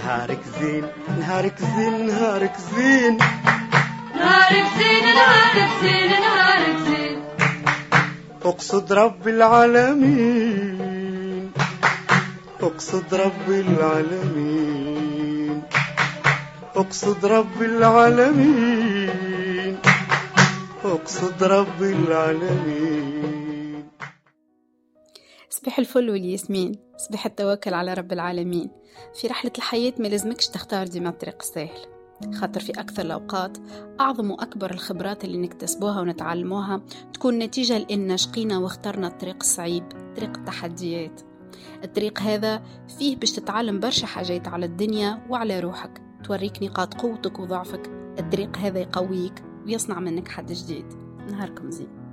نهارك زين نهارك زين نهارك زين. نهارك زين نهارك زين نهارك زين. أقصد رب العالمين أقصد رب العالمين. أقصد رب العالمين أقصد رب العالمين. صباح الفل والياسمين. صباح التوكل على رب العالمين. في رحلة الحياة ما لازمكش تختار ديما الطريق السهل خاطر في أكثر الأوقات أعظم وأكبر الخبرات اللي نكتسبوها ونتعلموها تكون نتيجة لأن شقينا واخترنا الطريق الصعيب طريق التحديات. الطريق هذا فيه باش تتعلم برشا حاجات على الدنيا وعلى روحك. توريك نقاط قوتك وضعفك. الطريق هذا يقويك ويصنع منك حد جديد. نهاركم زين.